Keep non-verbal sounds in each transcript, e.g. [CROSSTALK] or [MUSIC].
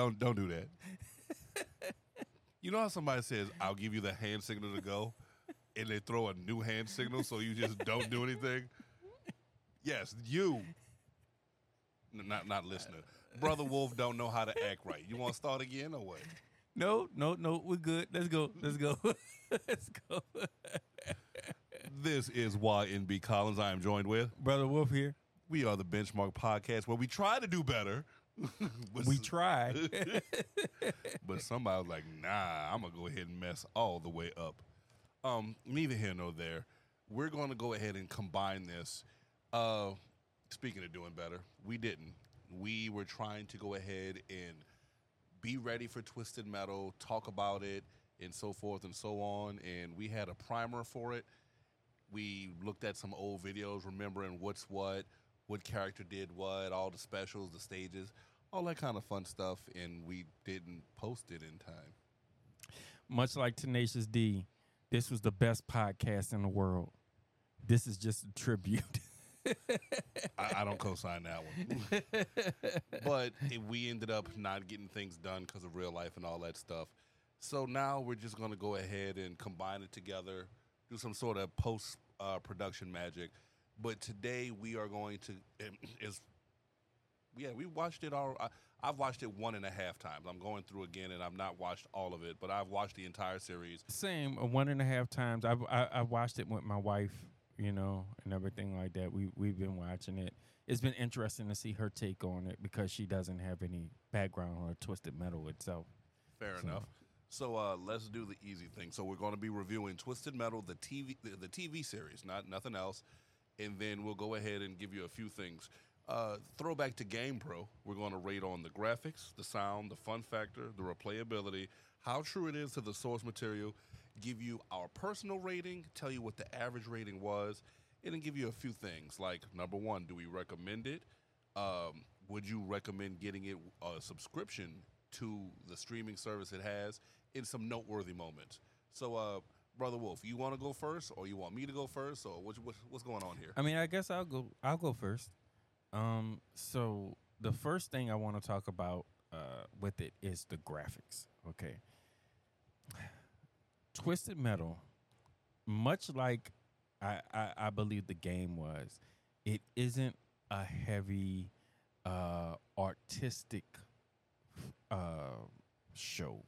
don't don't do that. [LAUGHS] You know how somebody says, "I'll give you the hand signal to go," and they throw a new hand signal, so you just don't do anything. Yes, you. N- Not not listener. Brother Wolf don't know how to act right. You want to start again or what? No, no, no. We're good. Let's go. Let's go. [LAUGHS] Let's go. This is YNB Collins. I am joined with. Brother Wolf here. We are the Benchmark Podcast, where we try to do better. [LAUGHS] But We try. [LAUGHS] [LAUGHS] but somebody was like, "Nah, I'm gonna go ahead and mess all the way up." Um, neither here nor there. We're going to go ahead and combine this. Uh, speaking of doing better, we didn't. We were trying to go ahead and be ready for Twisted Metal, talk about it, and so forth and so on. And we had a primer for it. We looked at some old videos, remembering what's what, what character did what, all the specials, the stages, all that kind of fun stuff. And we didn't post it in time. Much like Tenacious D, this was the best podcast in the world. This is just a tribute. [LAUGHS] I, I don't co-sign that one. [LAUGHS] but it, we ended up not getting things done because of real life and all that stuff. So now we're just going to go ahead and combine it together, do some sort of post uh, production magic. But today we are going to [CLEARS THROAT] is yeah we watched it all. I, I've watched it one and a half times. I'm going through again, and I've not watched all of it, but I've watched the entire series. Same, uh, one and a half times. I, I I watched it with my wife, you know, and everything like that. We we've been watching it. It's been interesting to see her take on it because she doesn't have any background on Twisted Metal itself. Fair So- enough. So uh, let's do the easy thing. So we're going to be reviewing Twisted Metal, the TV, the, the TV series, not nothing else, and then we'll go ahead and give you a few things. Uh, throwback to Game Pro, we're going to rate on the graphics, the sound, the fun factor, the replayability, how true it is to the source material. Give you our personal rating, tell you what the average rating was, and then give you a few things like number one, do we recommend it? um, would you recommend getting it a subscription to the streaming service it has in some noteworthy moments? So, uh, brother Wolf, you want to go first, or you want me to go first, or what, what, what's going on here? I mean, I guess I'll go. I'll go first. Um, so the first thing I want to talk about uh, with it is the graphics. Okay, [SIGHS] Twisted Metal, much like I, I, I believe the game was, it isn't a heavy uh, artistic uh, show.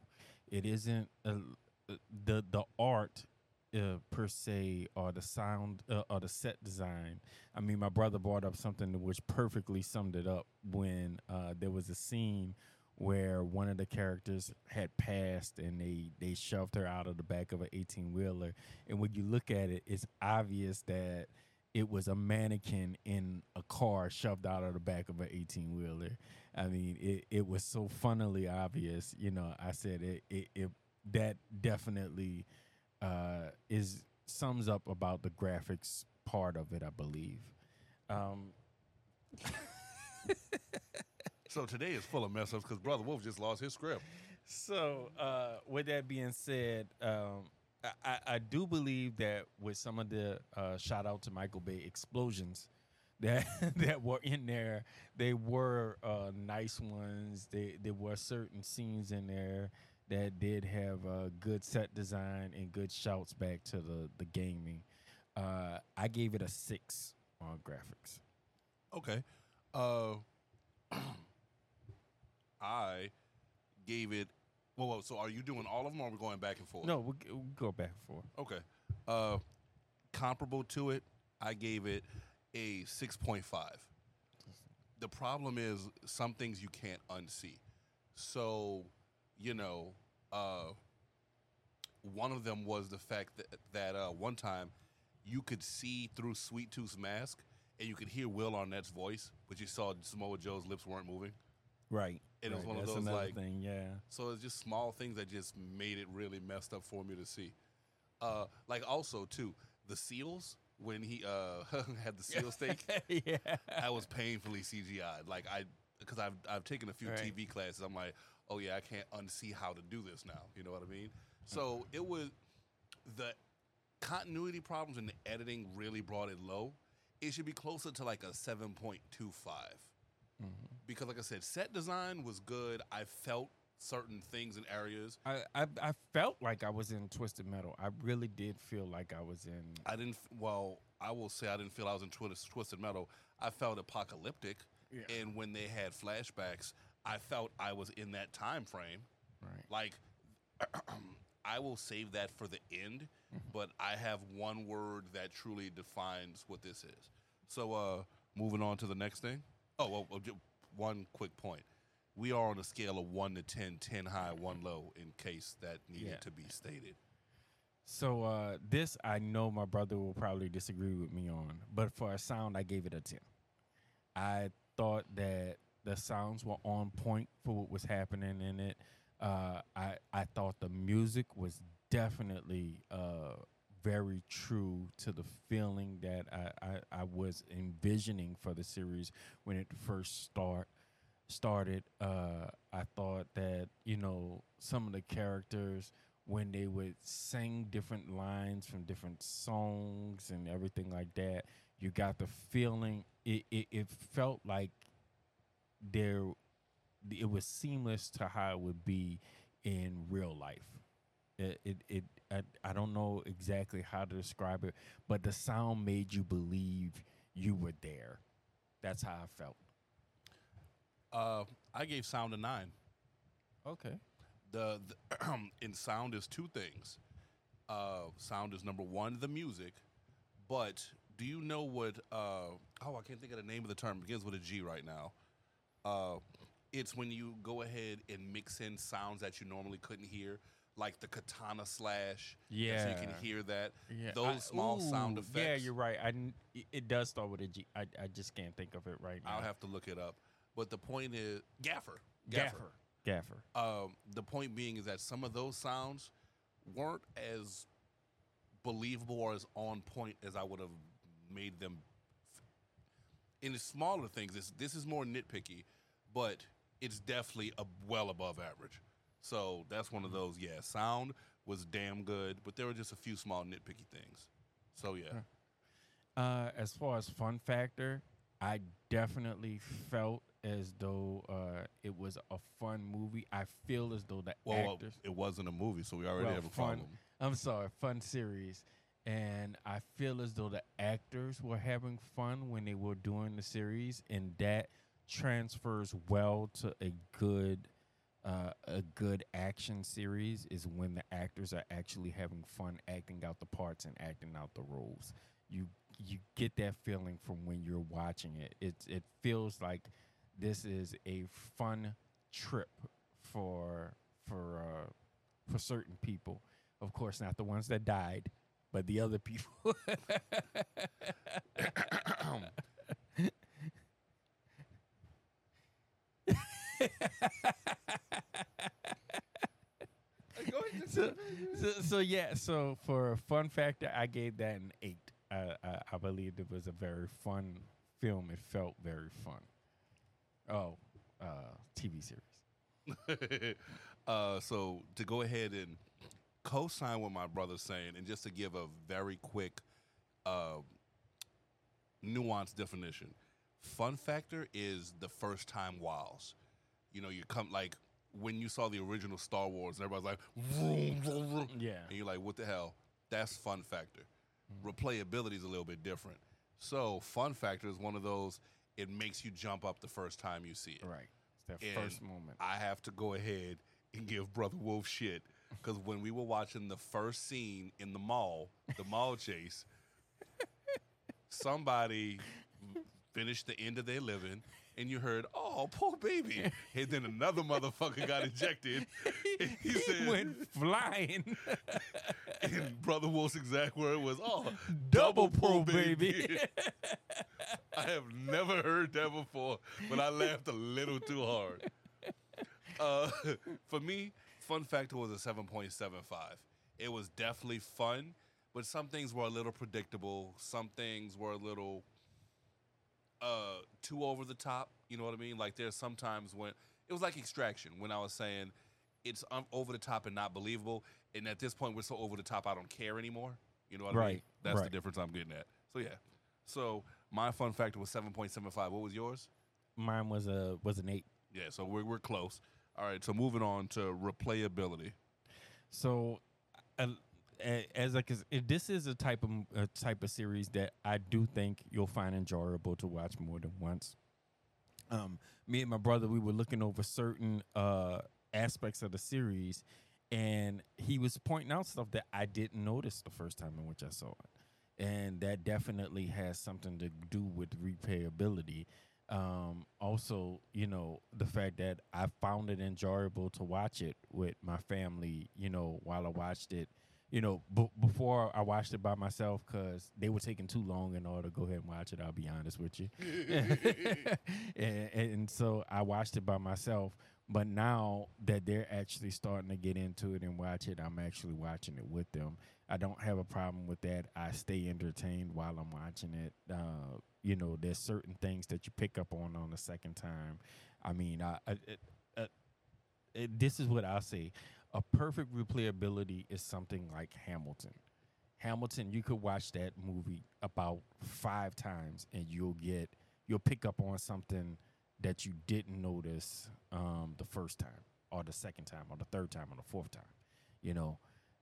It isn't uh, the the art uh, per se or the sound uh, or the set design. I mean, my brother brought up something which perfectly summed it up when uh, there was a scene where one of the characters had passed and they they shoved her out of the back of an 18 wheeler and when you look at it it's obvious that it was a mannequin in a car shoved out of the back of an 18 wheeler. I mean, it, it was so funnily obvious. You know, I said it, it, it that definitely uh, is sums up about the graphics part of it, I believe. Um, [LAUGHS] So today is full of mess ups because brother Wolf just lost his script. So, uh, with that being said, um, I, I, I do believe that with some of the uh, shout out to Michael Bay explosions [LAUGHS] that that were in there, they were uh, nice ones. They there were certain scenes in there that did have uh, good set design and good shouts back to the the gaming. Uh, I gave it a six on graphics. Okay. Uh, [CLEARS THROAT] I gave it. Whoa, well, so are you doing all of them, or are we going back and forth? No, we we'll go back and forth. Okay. Uh, comparable to it, I gave it a 6.5. The problem is some things you can't unsee. So, you know, uh, one of them was the fact that, that uh, one time you could see through Sweet Tooth's mask and you could hear Will Arnett's voice, but you saw Samoa Joe's lips weren't moving. Right. It was Right, one of that's those, like- thing. Yeah. So it's just small things that just made it really messed up for me to see. Uh, like also too, the seals when he uh, [LAUGHS] had the seal [LAUGHS] steak, [LAUGHS] yeah. I was painfully CGI. Like I, because I've I've taken a few Right. TV classes. I'm like, oh yeah, I can't unsee how to do this now. You know what I mean? So mm-hmm. it was the continuity problems and the editing really brought it low. It should be closer to like a seven point two five. Mm-hmm. because, like I said, set design was good. I felt certain things in areas. I, I I felt like I was in Twisted Metal. I really did feel like I was in. I didn't. Well, I will say I didn't feel I was in Twisted, Twisted Metal. I felt apocalyptic, Yeah. and when they had flashbacks, I felt I was in that time frame. Right. Like, [CLEARS THROAT] I will save that for the end, but I have one word that truly defines what this is. So, uh, moving on to the next thing. Oh, well, well, one quick point. We are on a scale of 1 to 10, 10 high, 1 low, in case that needed Yeah. to be stated. So uh, this I know my brother will probably disagree with me on, but for a sound I gave it a ten. I thought that the sounds were on point for what was happening in it. Uh, I I thought the music was definitely uh, very true to the feeling that I, I, I was envisioning for the series when it first start started. Uh, I thought that you know some of the characters when they would sing different lines from different songs and everything like that, you got the feeling. It it, it felt like there, it was seamless to how it would be in real life. It it, it I, I don't know exactly how to describe it, but the sound made you believe you were there. That's how I felt. Uh, I gave sound a 9. Okay. the, the [CLEARS THROAT] in sound is two things. Uh, sound is number one, the music. But do you know what? Uh, oh, I can't think of the name of the term. It begins with a G right now. Uh, it's when you go ahead and mix in sounds that you normally couldn't hear, like the katana slash. So you can hear that. Yeah, Those I- small sound effects. Yeah, you're right. I it- does start with a G. I I just can't think of it right now. I'll have to look it up. But the point is, Gaffer. Gaffer. Gaffer. um, the point being is that some of those sounds weren't as believable or as on point as I would have made them. In the smaller things, this this is more nitpicky, but it's definitely a, well above average. So that's one of those. Yeah, sound was damn good, but there were just a few small nitpicky things. So yeah, Uh, as far as fun factor, I definitely felt as though uh, it was a fun movie. I feel as though the well, well, actors. it wasn't a movie, so we already well, have a fun. problem. I'm sorry, fun series. And I feel as though the actors were having fun when they were doing the series, and that transfers well to a good, uh, a good action series. Is when the actors are actually having fun acting out the parts and acting out the roles. You you get that feeling from when you're watching it. It it feels like this is a fun trip for for uh, for certain people. Of course, not the ones that died, but the other people. [LAUGHS] so, so, so yeah. So for a fun factor, I gave that an eight. I, I I believed it was a very fun film. It felt very fun. Oh, uh, TV series. [LAUGHS] uh, so to go ahead and co-sign what my brother's saying, and just to give a very quick, uh, nuanced definition, fun factor is the first time wows. You know, you come like when you saw the original Star Wars, and everybody's like, vroom, vroom, vroom, Yeah. and you're like, what the hell? That's fun factor. Replayability is a little bit different. So fun factor is one of those. It makes you jump up the first time you see it. Right. It's that And first moment. I have to go ahead and give Brother Wolf shit because when we were watching the first scene in the mall, the mall [LAUGHS] chase, somebody finished the end of their living, and you heard, "Oh, poor baby," and then another motherfucker got ejected. And [LAUGHS] he he said, went flying. [LAUGHS] and Brother Wolf's exact word was, "Oh, Double poor pro, baby. I have never heard that before, but I laughed a little too hard. Uh, for me, fun factor was a 7.75. It was definitely fun, but some things were a little predictable. Some things were a little uh, too over the top. You know what I mean? Like there's sometimes when it was like Extraction when I was saying it's um, over the top and not believable, and at this point we're so over the top I don't care anymore. You know what I mean? Right, That's the difference I'm getting at. So yeah. So my fun factor was 7.75. What was yours? mine was a was an eight. Yeah, so we're we're close. All right, so moving on to replayability. So, uh, as like this is a type of a type of series that I do think you'll find enjoyable to watch more than once. Um, me and my brother, we were looking over certain uh aspects of the series, and he was pointing out stuff that I didn't notice the first time in which I saw it, and that definitely has something to do with replayability. Um, also, you know, the fact that I found it enjoyable to watch it with my family, you know, while I watched it, you know, b- before I watched it by myself because they were taking too long in order to go ahead and watch it. I'll be honest with you. [LAUGHS] and, and so I watched it by myself. But now that they're actually starting to get into it and watch it, I'm actually watching it with them. I don't have a problem with that. I stay entertained while I'm watching it. Uh, you know, there's certain things that you pick up on on the second time. I mean, I, I, it, uh, it, this is what I'll say: a perfect replayability is something like Hamilton. Hamilton, you could watch that movie about five times, and you'll get you'll pick up on something that you didn't notice um, the first time, or the second time, or the third time, or the fourth time. You know,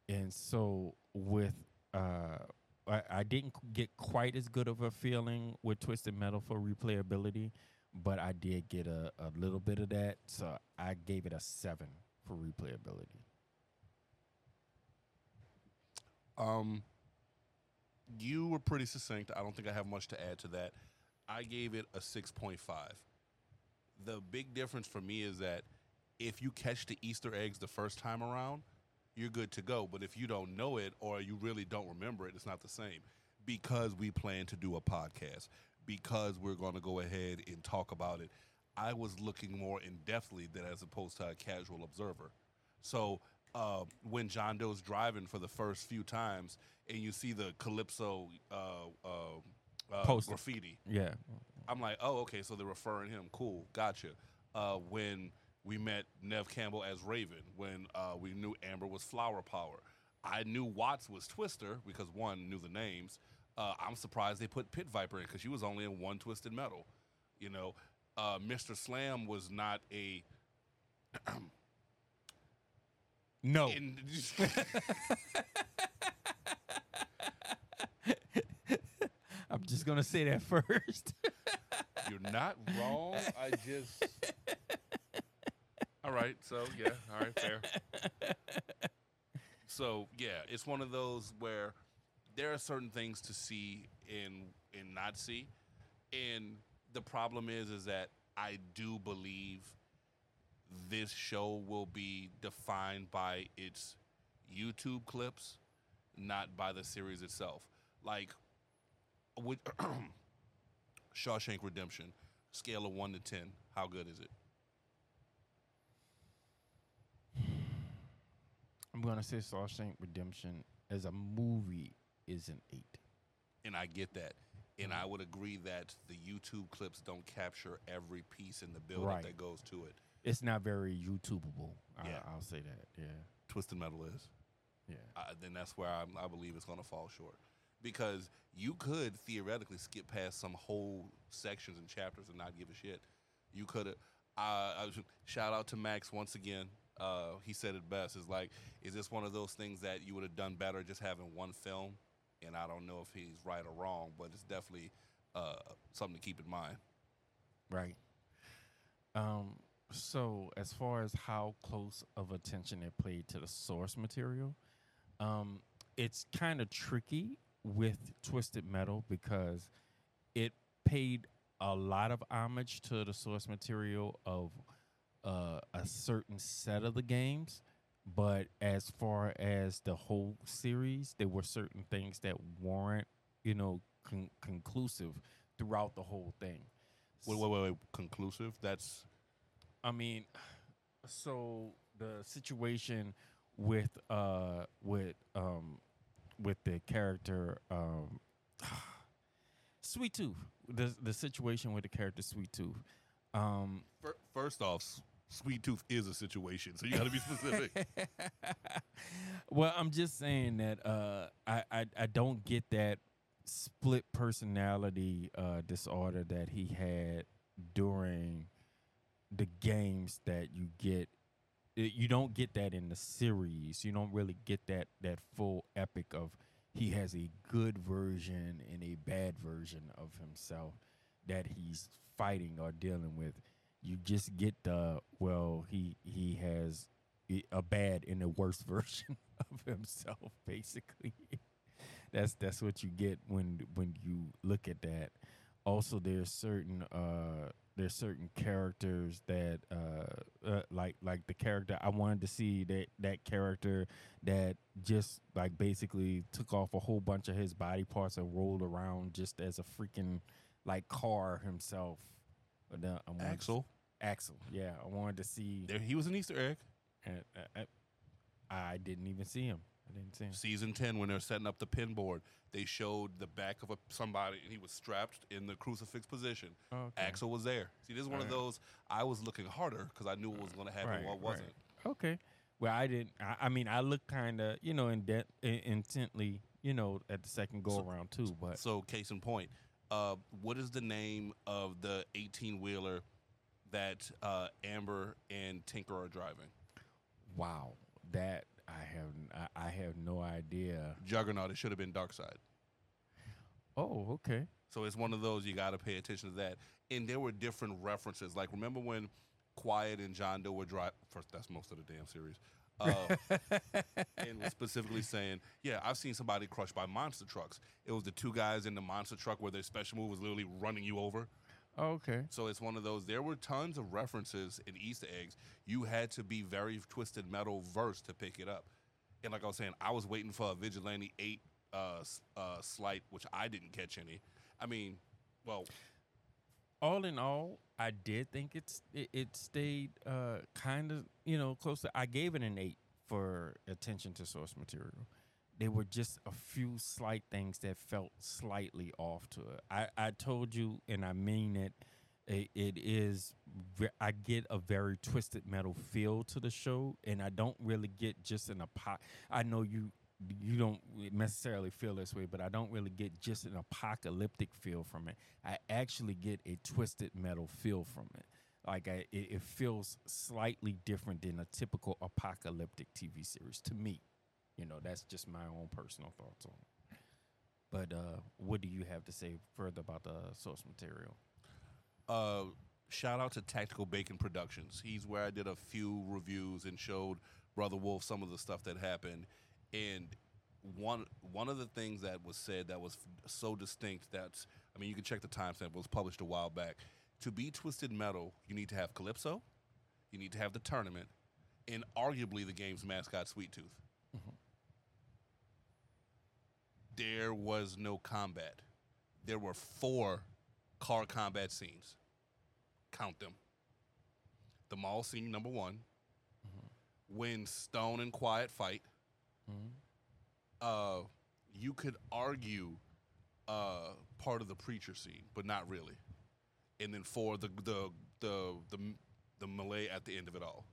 and so with uh, I, I didn't get quite as good of a feeling with Twisted Metal for replayability, but I did get a, a little bit of that. So I gave it a seven for replayability. Um, you were pretty succinct. I don't think I have much to add to that. I gave it a six point five. The big difference for me is that if you catch the Easter eggs the first time around, you're good to go. But if you don't know it or you really don't remember it, it's not the same. Because we plan to do a podcast, because we're going to go ahead and talk about it, I was looking more in depthly than as opposed to a casual observer. So uh, when John Doe's driving for the first few times, and you see the Calypso uh, uh, uh, graffiti, Yeah. I'm like, oh, okay, so they're referring him. Cool, gotcha. Uh, when we met Neve Campbell as Raven, when uh, we knew Amber was Flower Power, I knew Watts was Twister because one knew the names. Uh, I'm surprised they put Pit Viper in because she was only in one Twisted Metal. You know, uh, Mr. Slam was not a. [CLEARS THROAT] No. in- [LAUGHS] I'm just gonna say that [LAUGHS] first. You're not wrong. I just. All right. So yeah. All right. Fair. [LAUGHS] So yeah, it's one of those where there are certain things to see and and not see, and the problem is is that I do believe this show will be defined by its YouTube clips, not by the series itself. Like with [CLEARS THROAT] Shawshank Redemption, scale of one to ten, how good is it? I'm gonna say Shawshank Redemption as a movie is an eight. And I get that. And I would agree that the YouTube clips don't capture every piece in the build Right. that goes to it. It's not very YouTubeable. Yeah. I, I'll say that. Yeah. Twisted Metal is. Yeah. uh, then that's where I, I believe it's going to fall short. Because you could theoretically skip past some whole sections and chapters and not give a shit. You could have. Uh, shout out to Max once again. Uh, he said it best. Is like, is this one of those things that you would have done better just having one film? And I don't know if he's right or wrong, but it's definitely uh, something to keep in mind. Right. Um. So as far as how close of attention it played to the source material, um, it's kind of tricky with Twisted Metal because it paid a lot of homage to the source material of uh, a certain set of the games. But as far as the whole series, there were certain things that weren't, you know, con- conclusive throughout the whole thing. Wait, wait, wait, wait. Conclusive? That's I mean, so the situation with uh with um with the character um [SIGHS] Sweet Tooth, the the situation with the character Sweet Tooth, um first off. S- Sweet Tooth is a situation, so you got to be specific. [LAUGHS] well, I'm just saying that uh, I, I I don't get that split personality uh, disorder that he had during the games that you get. You don't get that in the series. You don't really get that that full epic of he has a good version and a bad version of himself that he's fighting or dealing with you just get the well he he has a bad and a worse [LAUGHS] version of himself basically [LAUGHS] that's that's what you get when when you look at that also there's certain uh there's certain characters that uh, uh like like the character I wanted to see that that character that just like basically took off a whole bunch of his body parts and rolled around just as a freaking like car himself. But uh, I wanted to- Axel. Axel, yeah, I wanted to see. There, he was an Easter egg. And, uh, I, I didn't even see him. I didn't see him. Season ten, when they're setting up the pin board, they showed the back of a, somebody, and he was strapped in the crucifix position. Okay. Axel was there. See, this is one of Alright. those. I was looking harder because I knew what was going to happen. Right, what wasn't? Okay. Well, I didn't. I, I mean, I looked kind of, you know, in de- in- intently, you know, at the second go around too. But So, case in point, uh, what is the name of the eighteen wheeler that uh, Amber and Tinker are driving? wow, that I have, I, I have no idea. Juggernaut. It should have been Darkside. Oh, okay. So it's one of those you got to pay attention to that. And there were different references. Like remember when Quiet and John Doe were driving? First, that's most of the damn series. Uh, [LAUGHS] and was specifically saying, "Yeah, I've seen somebody crushed by monster trucks. It was the two guys in the monster truck where their special move was literally running you over. Okay. So it's one of those. There were tons of references and Easter eggs. You had to be very twisted metal verse to pick it up. And like I was saying, I was waiting for a Vigilante Eight uh, uh, slight, which I didn't catch any. I mean, well, all in all, I did think it's it, it stayed uh, kind of you know close to. I gave it an eight for attention to source material. There were just a few slight things that felt slightly off to it. I, I told you, and I mean it. It, it is. I get a very twisted metal feel to the show, and I don't really get just an apo. I know you you don't necessarily feel this way, but I don't really get just an apocalyptic feel from it. I actually get a twisted metal feel from it. Like I, it, it feels slightly different than a typical apocalyptic TV series to me. You know, that's just my own personal thoughts on it. But uh, what do you have to say further about the source material? uh, shout out to Tactical Bacon Productions. He's where I did a few reviews and showed Brother Wolf some of the stuff that happened. And one one of the things that was said that was so distinct that I mean you can check the timestamp. It was published a while back. To be Twisted Metal, you need to have Calypso, you need to have the tournament, and arguably the game's mascot, Sweet Tooth. Mm-hmm. There was no combat. There were four car combat scenes. Count them. The mall scene number one. Mm-hmm. When Stone and Quiet fight. Uh, you could argue uh, part of the preacher scene, but not really. And then for the the the the the melee at the end of it all.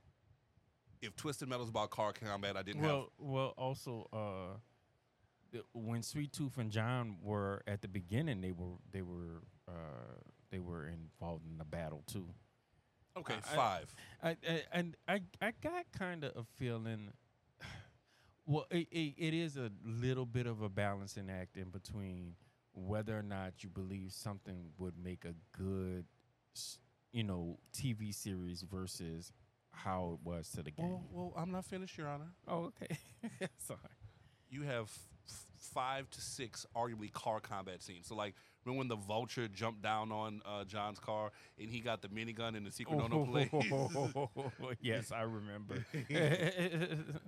If Twisted Metal's about car combat, I didn't have Well, well, also uh, when Sweet Tooth and John were at the beginning, they were they were uh, they were involved in the battle too. okay I- five. I, I and I I got kind of a feeling. Well, it, it, it is a little bit of a balancing act in between whether or not you believe something would make a good, you know, TV series versus how it was to the game. well, well, I'm not finished, Your Honor. oh, okay. [LAUGHS] Sorry. you have f- five to six arguably car combat scenes. So like remember when the vulture jumped down on uh, John's car and he got the minigun in the secret no no place? yes, I remember. [LAUGHS] [LAUGHS]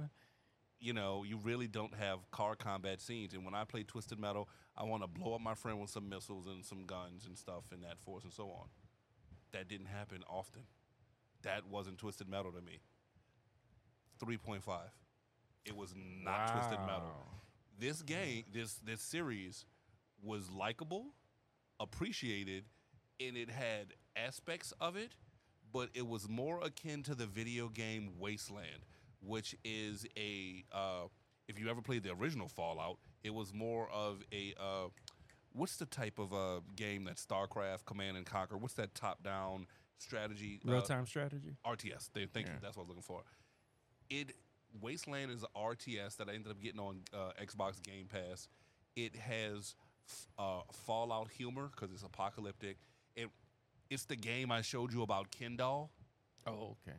you know, you really don't have car combat scenes. And when I play Twisted Metal, I want to blow up my friend with some missiles and some guns and stuff and that force and so on. That didn't happen often. That wasn't Twisted Metal to me. 3.5. It was not Twisted Metal. This game, this this series was likable, appreciated, and it had aspects of it, but it was more akin to the video game Wasteland, which is a uh, if you ever played the original Fallout, it was more of a uh, what's the type of uh, game that StarCraft, Command and Conquer? What's that top-down strategy? uh, Real time strategy. RTS. They, thank you. That's what I was looking for. It Wasteland is an RTS that I ended up getting on uh, Xbox Game Pass. It has uh, Fallout humor because it's apocalyptic. It it's the game I showed you about Kendall. Oh, okay.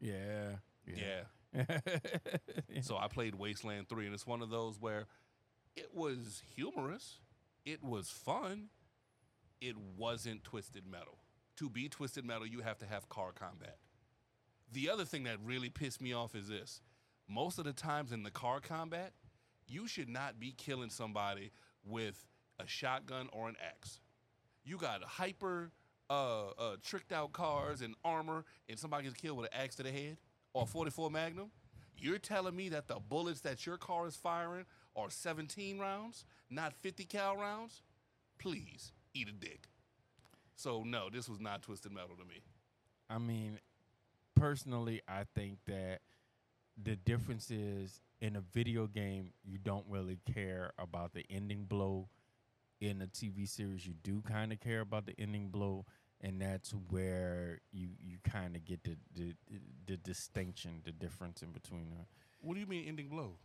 Yeah. Yeah. Yeah. [LAUGHS] So I played Wasteland 3, and it's one of those where it was humorous, it was fun, it wasn't Twisted Metal. To be Twisted Metal, you have to have car combat. The other thing that really pissed me off is this most of the times in the car combat, you should not be killing somebody with a shotgun or an axe. You got hyper uh, uh, tricked out cars and armor, and somebody gets killed with an axe to the head or 44 Magnum. You're telling me that the bullets that your car is firing are 17 rounds, not 50 cal rounds? Please eat a dick. So no, this was not twisted metal to me. I mean, personally, I think that the difference is in a video game, you don't really care about the ending blow. In a TV series, you do kind of care about the ending blow, and that's where you you kind of get the, the the distinction, the difference in between them. What do you mean ending blow?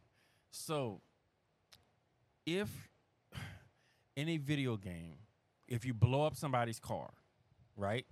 So, if [SIGHS] in a video game, if you blow up somebody's car, right,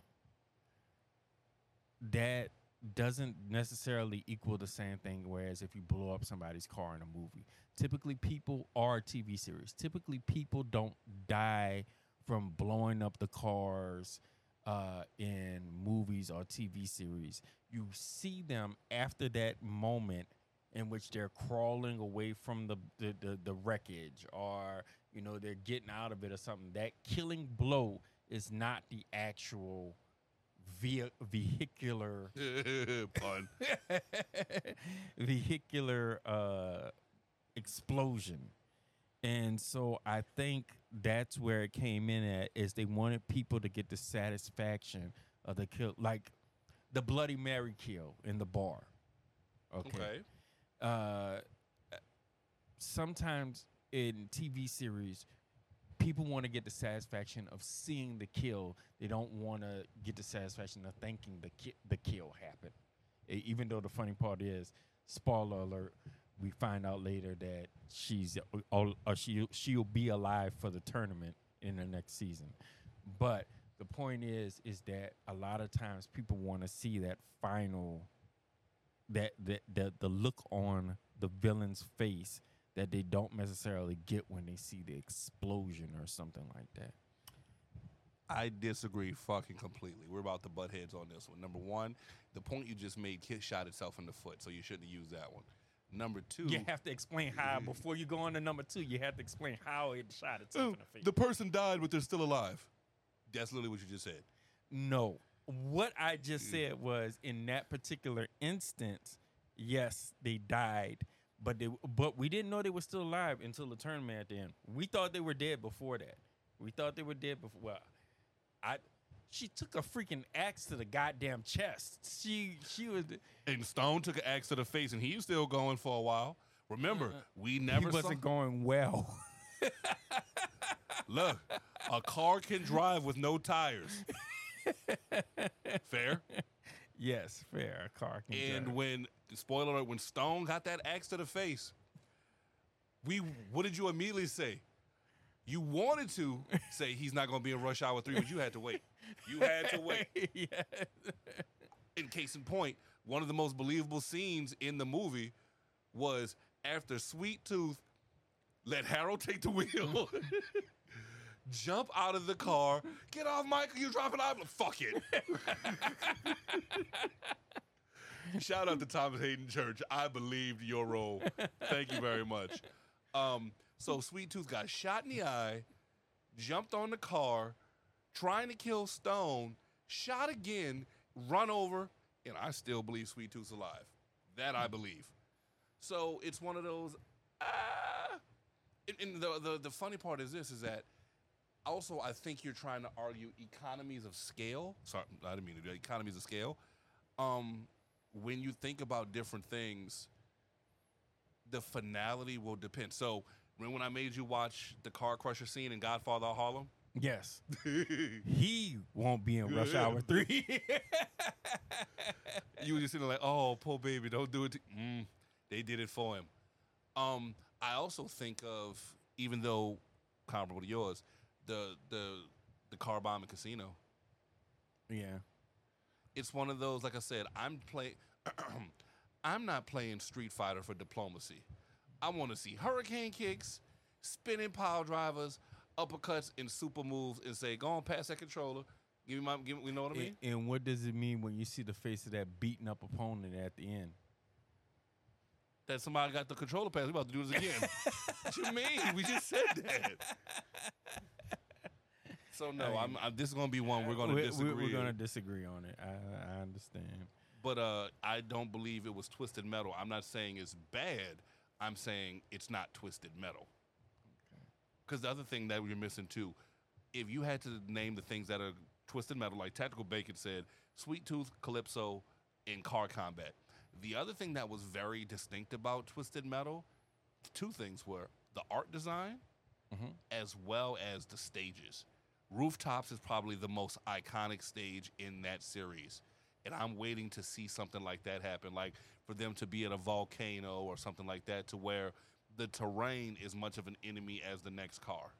that doesn't necessarily equal the same thing. Whereas if you blow up somebody's car in a movie, typically people are TV series. Typically, people don't die from blowing up the cars uh, in movies or TV series. You see them after that moment in which they're crawling away from the, the, the, the wreckage or you know they're getting out of it or something that killing blow is not the actual via vehicular [LAUGHS] [LAUGHS] Pun. vehicular uh explosion and so i think that's where it came in at is they wanted people to get the satisfaction of the kill like the bloody mary kill in the bar. Okay, Okay. uh sometimes in tv series people want to get the satisfaction of seeing the kill. They don't want to get the satisfaction of thinking the ki- the kill happened. Even though the funny part is spoiler alert we find out later that she's uh, all, uh, she she'll be alive for the tournament in the next season but the point is is that a lot of times people want to see that final that that the, the look on the villain's face that they don't necessarily get when they see the explosion or something like that. I disagree fucking completely. We're about to butt heads on this one. Number one, the point you just made shot itself in the foot, so you shouldn't have used that one. Number two, You have to explain how before you go on to number two. You have to explain how it shot itself in the face. the person died, but they're still alive. That's literally what you just said. No. What I just mm. said was in that particular instance, yes, they died, but they but we didn't know they were still alive until the tournament at the end. We thought they were dead before that. We thought they were dead before. Well, I she took a freaking axe to the goddamn chest. She she was And Stone took an axe to the face, and he was still going for a while. Remember, uh-huh. we never he wasn't going well. [LAUGHS] Look, a car can drive with no tires. Fair. yes, fair. A car can And drive. when spoiler alert, when Stone got that axe to the face, we what did you immediately say? You wanted to say he's not going to be in Rush Hour three, but you had to wait. You had to wait. [LAUGHS] In case in point, one of the most believable scenes in the movie was after Sweet Tooth let Harold take the wheel, [LAUGHS] jump out of the car, get off, Michael, you dropping out. Fuck it. [LAUGHS] Shout out to Thomas Haden Church. I believed your role. Thank you very much. Um, so Sweet Tooth got shot in the eye, jumped on the car, trying to kill Stone, shot again, run over, and I still believe Sweet Tooth's alive. That I believe. So it's one of those. Ah. And, the, the the funny part is this: is that also I think you're trying to argue economies of scale. Sorry, I didn't mean to do economies of scale. Um, when you think about different things, the finality will depend. So Remember when I made you watch the car crusher scene in Godfather of Harlem? Yes. [LAUGHS] he won't be in Rush Hour 3. [LAUGHS] you were just sitting there like, oh, poor baby, don't do it. To-. Mm, they did it for him. Um, I also think of, even though comparable to yours, the the the car bomb in Casino. yeah. It's one of those, like I said, I'm playing. [CLEARS THROAT] I'm not playing Street Fighter for diplomacy. I want to see hurricane kicks, spinning pile drivers, uppercuts, and super moves, and say, "Go on, pass that controller. Give me my. Give me, you know what I mean?" And, and what does it mean when you see the face of that beaten up opponent at the end? that somebody got the controller pass. We about to do this again. [LAUGHS] what you mean? We just said that. So no, I I'm, mean, I'm, this is gonna be one we're gonna We're- disagree. We're, going to on. disagree on it. I, I understand. But uh, I don't believe it was Twisted Metal. I'm not saying it's bad. I'm saying it's not Twisted Metal. Because the other thing that you're missing too, if you had to name the things that are Twisted Metal, like Tactical Bacon said, Sweet Tooth, Calypso, and Car Combat. The other thing that was very distinct about Twisted Metal, two things were the art design Mhm. as well as the stages. Rooftops is probably the most iconic stage in that series. And I'm waiting to see something like that happen, like for them to be at a volcano or something like that, to where the terrain is much of an enemy as the next car.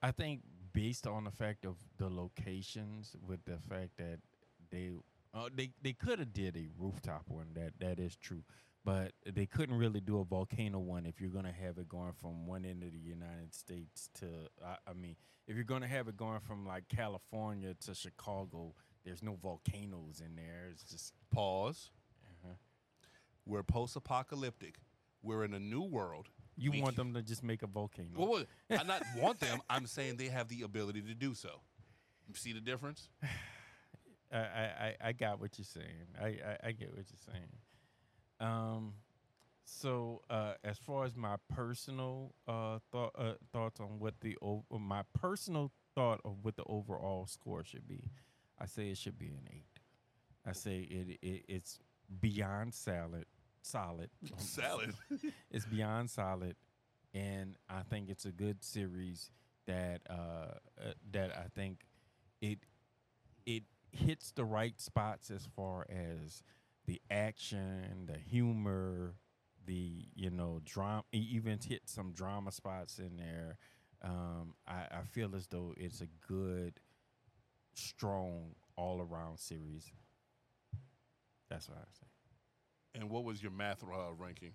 I think based on the fact of the locations, with the fact that they uh, they they could have did a rooftop one. That that is true, but they couldn't really do a volcano one if you're gonna have it going from one end of the United States to. I, I mean, if you're gonna have it going from like California to Chicago, there's no volcanoes in there. It's just Pause. uh-huh. We're post apocalyptic. We're in a new world. you We want them to just make a volcano. Well, I not want them. I'm saying they have the ability to do so. You see the difference? [SIGHS] I, I, I- got what you're saying. I, I, I get what you're saying. Um, so uh, as far as my personal uh, thought uh, thoughts on what the my personal thought of what the overall score should be, I say it should be an eight. I say it, it it's beyond salad, solid. [LAUGHS] Salad. [LAUGHS] it's beyond solid, and I think it's a good series that uh, uh, that I think it it hits the right spots as far as the action, the humor, the you know drama. Even hit some drama spots in there. Um, I, I feel as though it's a good, strong all around series. That's what I say. And what was your math uh, ranking?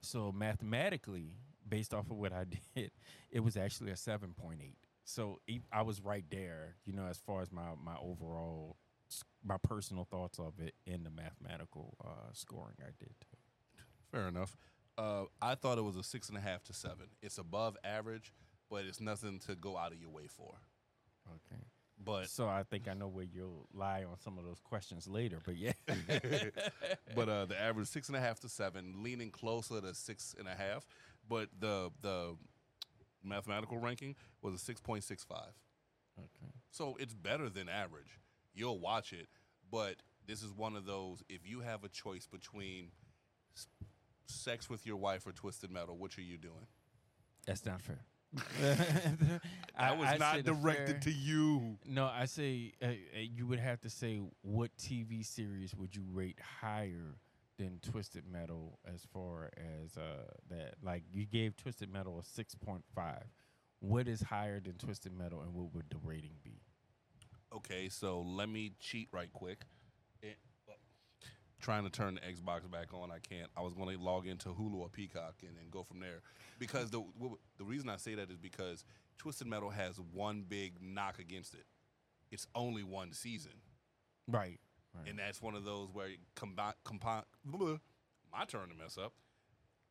So mathematically, based off of what I [LAUGHS] did, it was actually a seven point eight. So I was right there, you know, as far as my my overall, my personal thoughts of it in the mathematical uh, scoring I did. Fair enough. Uh, I thought it was a six and a half to seven. It's above average, but it's nothing to go out of your way for. Okay. But So I think I know where you'll lie on some of those questions later, but yeah. [LAUGHS] but uh, the average six and a half to seven, leaning closer to six and a half. But the the mathematical ranking was a six point six five. okay. So it's better than average. You'll watch it, but this is one of those. If you have a choice between sex with your wife or twisted metal, which are you doing? That's not fair. [LAUGHS] I was say not directed fair- to you. No, I say uh, uh, you would have to say what TV series would you rate higher than Twisted Metal as far as uh, that? Like you gave Twisted Metal a six point five. What is higher than Twisted Metal, and what would the rating be? Okay, so let me cheat right quick. Trying to turn the Xbox back on, I can't. I was going to log into Hulu or Peacock and, and go from there because the the reason I say that is because Twisted Metal has one big knock against it. It's only one season, Right. Right. and that's one of those where you combi- compi- my turn to mess up.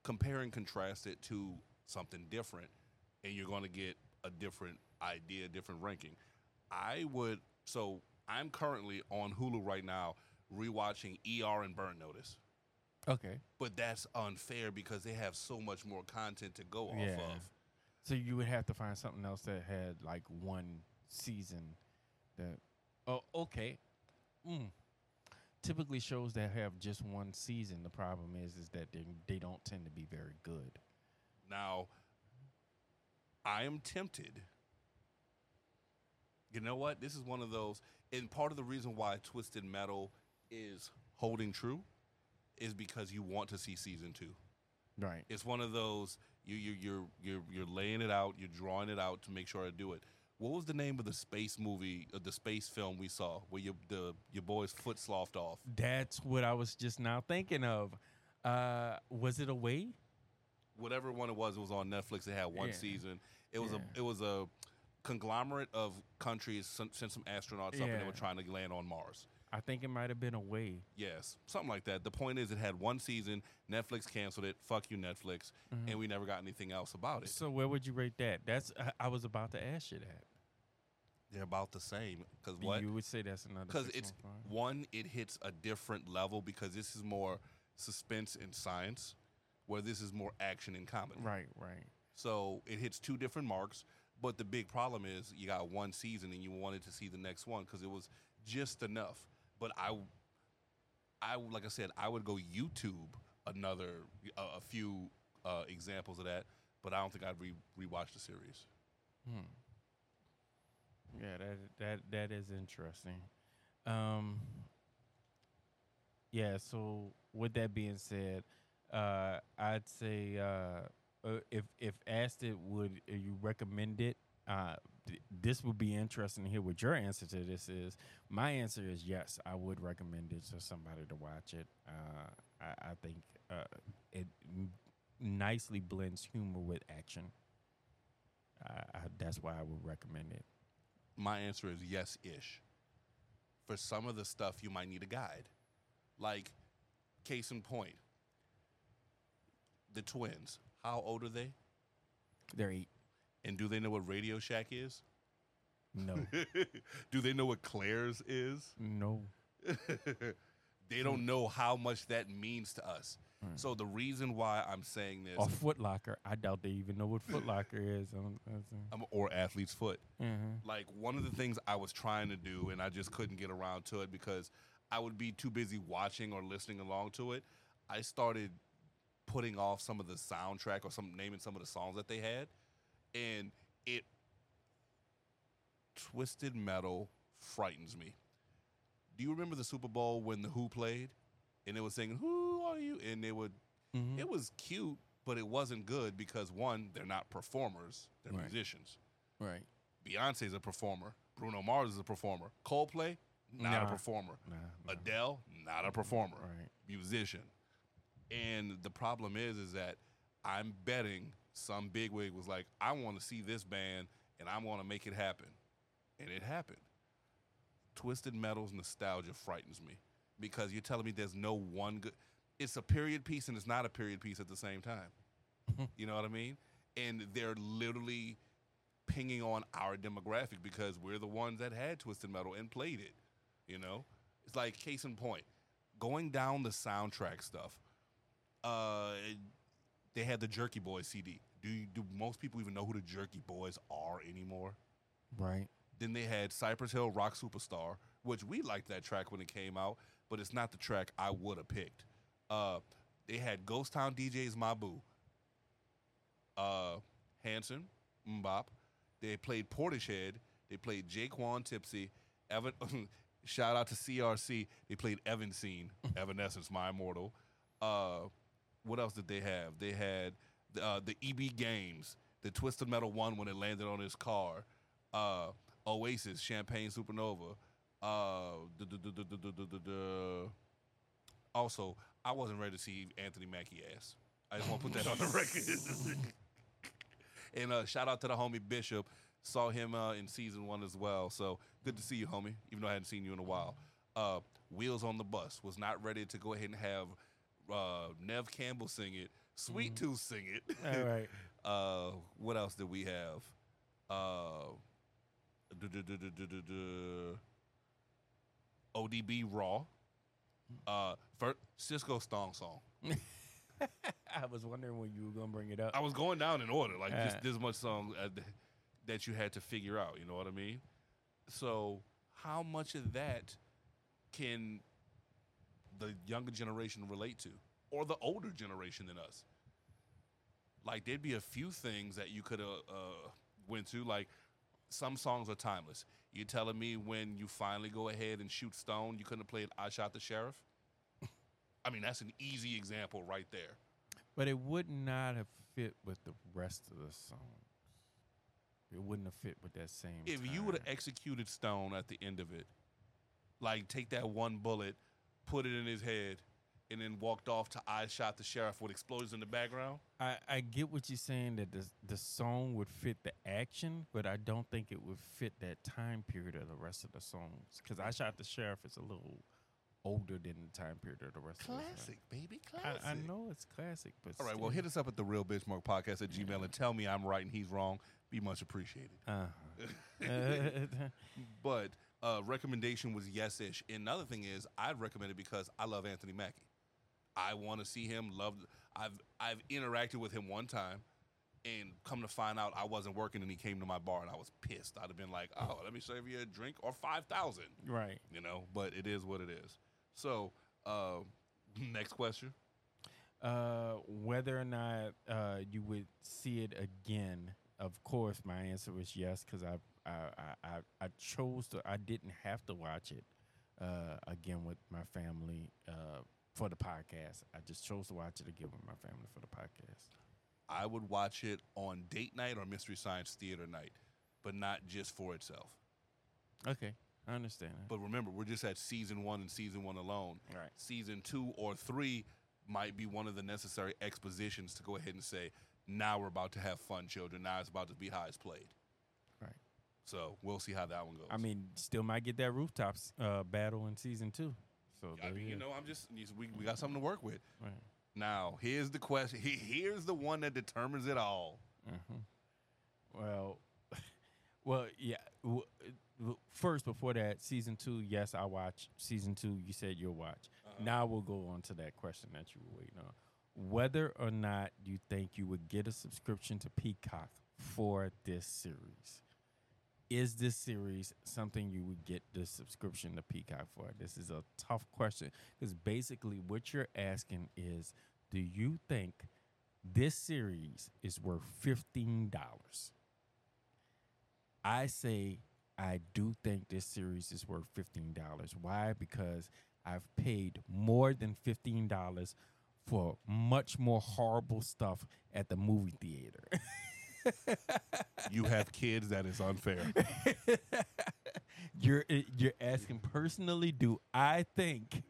Compare and contrast it to something different, and you're going to get a different idea, different ranking. I would so I'm currently on Hulu right now rewatching ER and Burn Notice. okay. But that's unfair because they have so much more content to go off Yeah. of. So you would have to find something else that had like one season. That oh okay. Mm. Typically, shows that have just one season. The problem is, is that they they don't tend to be very good. Now, I am tempted. You know what? This is one of those, and part of the reason why Twisted Metal is holding true is because you want to see season two. Right. It's one of those you you you're you're you're laying it out, you're drawing it out to make sure I do it. What was the name of the space movie, uh, the space film we saw where your the your boy's foot sloughed off? That's what I was just now thinking of. Uh, was it away? Whatever one it was, it was on Netflix. It had one Yeah. season. It was Yeah. a it was a conglomerate of countries sent, sent some astronauts up and they were trying to land on Mars. I think it might have been away. Yes, something like that. The point is, it had one season. Netflix canceled it. Fuck you, Netflix, Mm-hmm. and we never got anything else about it. So where would you rate that? That's I- I was about to ask you that. They're about the same. Because what? You would say that's another because it's one it hits a different level because this is more suspense and science where this is more action and comedy right, right. so it hits two different marks but the big problem is you got one season and you wanted to see the next one because it was just enough but i i like i said i would go youtube another a, a few uh, examples of that but i don't think i'd re- rewatch the series Hmm. Yeah, that that that is interesting. Um, yeah. So with that being said, uh, I'd say uh, uh, if if asked it, would uh, you recommend it? Th- this would be interesting to hear what your answer to this is. My answer is yes. I would recommend it to somebody to watch it. Uh, I, I think uh, it nicely blends humor with action. I, I, that's why I would recommend it. my answer is yes ish. For some of the stuff, you might need a guide. Like, case in point, the twins. How old are they? They're eight. And do they know what Radio Shack is? No, [LAUGHS] do they know what Claire's is? no. [LAUGHS] they don't know how much that means to us. So the reason why I'm saying this, Or Foot Locker. I doubt they even know what Foot Locker is. Uh, um, or athlete's foot. mhm. Like one of the things I was trying to do, and I just couldn't get around to it because I would be too busy watching or listening along to it. I started putting off some of the soundtrack or some naming some of the songs that they had, and it twisted metal frightens me. Do you remember the Super Bowl when the Who played, and they were singing "Who are you?" and they would. Mhm. It was cute, but it wasn't good because one, they're not performers; they're Right. musicians. Right. Beyonce's a performer. Bruno Mars is a performer. Coldplay, not a performer. Nah, nah. Adele, not a performer. Right. Musician. And the problem is, is that I'm betting some bigwig was like, I want to see this band and I want to make it happen. And it happened. Twisted Metal's nostalgia frightens me because you're telling me there's no one good. It's a period piece and it's not a period piece at the same time. [LAUGHS] you know what I mean? And they're literally pinging on our demographic because we're the ones that had Twisted Metal and played it. You know, it's like case in point, going down the soundtrack stuff. Uh, they had the Jerky Boys CD. Do you, do most people even know who the Jerky Boys are anymore? Right. Then they had Cypress Hill Rock Superstar, which we liked that track when it came out, but it's not the track I would have picked. Uh, they had Ghost Town DJs Mabu, uh, Hanson, Mbop. They played Portishead. They played J-Kwon Tipsy. Evan, [LAUGHS] shout out to CRC. They played Evan Scene, [LAUGHS] Evanescence, My Immortal. Uh, what else did they have? They had uh, the EB Games, the Twisted Metal one when it landed on his car, uh, Oasis, Champagne Supernova. Also, I wasn't ready to see Anthony Mackie ass. I just want to put that on the record. [LAUGHS] and uh, shout out to the homie Bishop. Saw him uh, in season one as well. So good to see you, homie. Even though I hadn't seen you in a while. Uh, Wheels on the Bus was not ready to go ahead and have uh, Neve Campbell sing it. Sweet Tooth sing it. All right. [LAUGHS] Uh, what else did we have? Uh. ODB Raw. Uh, first, Sisqo's Thong song. [LAUGHS] I was wondering when you were gonna bring it up. I was going down in order, like Uh. just this much song uh, that you had to figure out. You know what I mean? So, how much of that can the younger generation relate to, or the older generation than us? Like there'd be a few things that you could have uh, went to. Like some songs are timeless. You telling me when you finally go ahead and shoot Stone, you couldn't have played "I Shot the Sheriff"? I mean, that's an easy example right there. But it would not have fit with the rest of the songs. It wouldn't have fit with that same. If you would have executed Stone at the end of it, like take that one bullet, put it in his head, and then walked off to "I Shot the Sheriff" with explosions in the background. I, I get what you're saying that the the song would fit the action, but I don't think it would fit that time period of the rest of the songs. Because I shot the sheriff is a little older than the time period of the rest of the Classic, baby, songs. classic. I, I know it's classic, but All right, well, hit us up at the Real Benchmark Podcast at Gmail and tell me I'm right and he's wrong. Be much appreciated. Uh-huh. [LAUGHS] [LAUGHS] But uh, recommendation was yes ish. Another thing is I'd recommend it because I love Anthony Mackie. I want to see him. Love. I've I've interacted with him one time, and come to find out I wasn't working, and he came to my bar, and I was pissed. I'd have been like, "Oh, let me serve you a drink or five thousand, right. you know." But it is what it is. So, uh, next question. Uh, whether or not uh, you would see it again, of course, my answer was yes because I, I I I chose to. I didn't have to watch it uh, again with my family uh, for the podcast. I just chose to watch it again with my family for the podcast. I would watch it on date night or Mystery Science Theater night, but not just for itself. Okay, I understand. that. But remember, we're just at season one and season one alone. Right. Season two or three might be one of the necessary expositions to go ahead and say, now we're about to have fun, children. Now it's about to be how it's played. So we'll see how that one goes. I mean, still might get that rooftops uh, battle in season two. So I mean, you know, I'm just we, we got something to work with. Right. Now, here's the question. He, here's the one that determines it all. hmm Well, [LAUGHS] well, yeah. First, before that, season two. Yes, I watch season two. You said you'll watch. Now we'll go on to that question that you were waiting on. Whether or not you think you would get a subscription to Peacock for this series. Is this series something you would get the subscription to Peacock for? This is a tough question because basically what you're asking is do you think this series is worth $15? I say I do think this series is worth $15. Why? Because I've paid more than $15 for much more horrible stuff at the movie theater. [LAUGHS] You have kids, that is unfair. you're uh, you're asking personally, do I think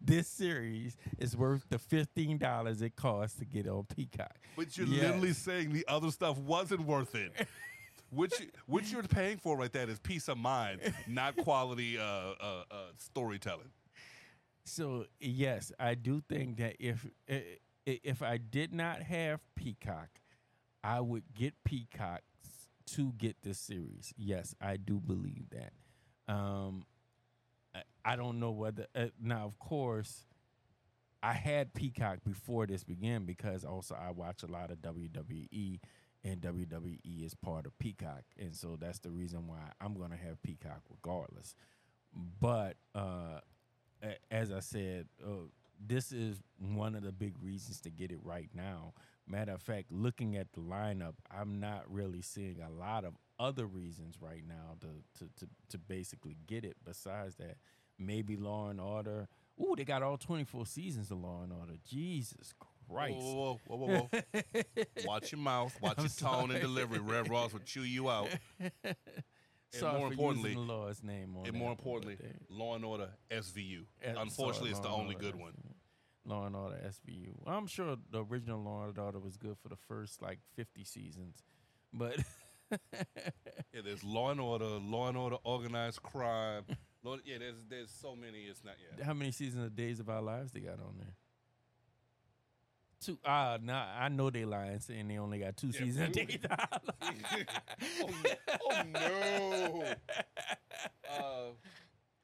this series is worth the fifteen dollars it costs to get on Peacock? But you're Yes. literally saying the other stuff wasn't worth it. Which, what you're paying for right there is peace of mind, not quality uh, uh, uh, storytelling. So yes, I do think that if i- i- if I did not have Peacock, I would get Peacock to get this series. Yes, I do believe that. Um, I, I don't know whether uh, now, of course, I had Peacock before this began because also I watch a lot of WWE, and WWE is part of Peacock, and so that's the reason why I'm gonna have Peacock regardless. But uh, as I said, uh, this is one of the big reasons to get it right now. Matter of fact, looking at the lineup, I'm not really seeing a lot of other reasons right now to to to, to basically get it. Besides that, maybe Law and Order. Ooh, they got all 24 seasons of Law and Order. Jesus Christ! Whoa, whoa, whoa, whoa, whoa. [LAUGHS] watch your mouth, watch I'm your tone and delivery. Rev Ross will chew you out. [LAUGHS] Sorry more for importantly- using the Lord's name And more importantly, Law and Order SVU. Unfortunately, sorry, it's the only good one. Law and Order SVU. I'm sure the original Law and Order was good for the first like 50 seasons, but [LAUGHS] Yeah, there's Law and Order, Law and Order, Organized Crime. [LAUGHS] Law, yeah, there's there's so many. It's not. Yeah. how many seasons of Days of Our Lives they got on there? Two. Ah, nah, I know they lying saying they only got two Yeah, seasons of bro. Days of Our [LAUGHS] Lives. oh, oh no. Uh,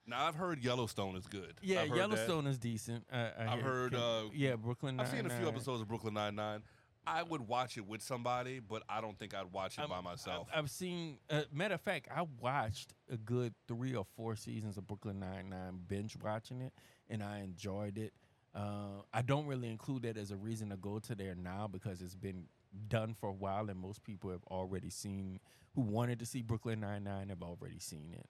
now I've heard Yellowstone is good. Yeah, I've heard. Yellowstone is decent. I, I I've hear- heard, uh, yeah, Brooklyn. I've seen a few Nine-Nine. episodes of Brooklyn Nine Nine. I would watch it with somebody, but I don't think I'd watch it by myself. I've seen. Uh, matter of fact, I watched a good three or four seasons of Brooklyn Nine Nine, binge watching it, and I enjoyed it. Uh, I don't really include that as a reason to go to there now because it's been done for a while and most people have already seen who wanted to see Brooklyn Nine Nine have already seen it.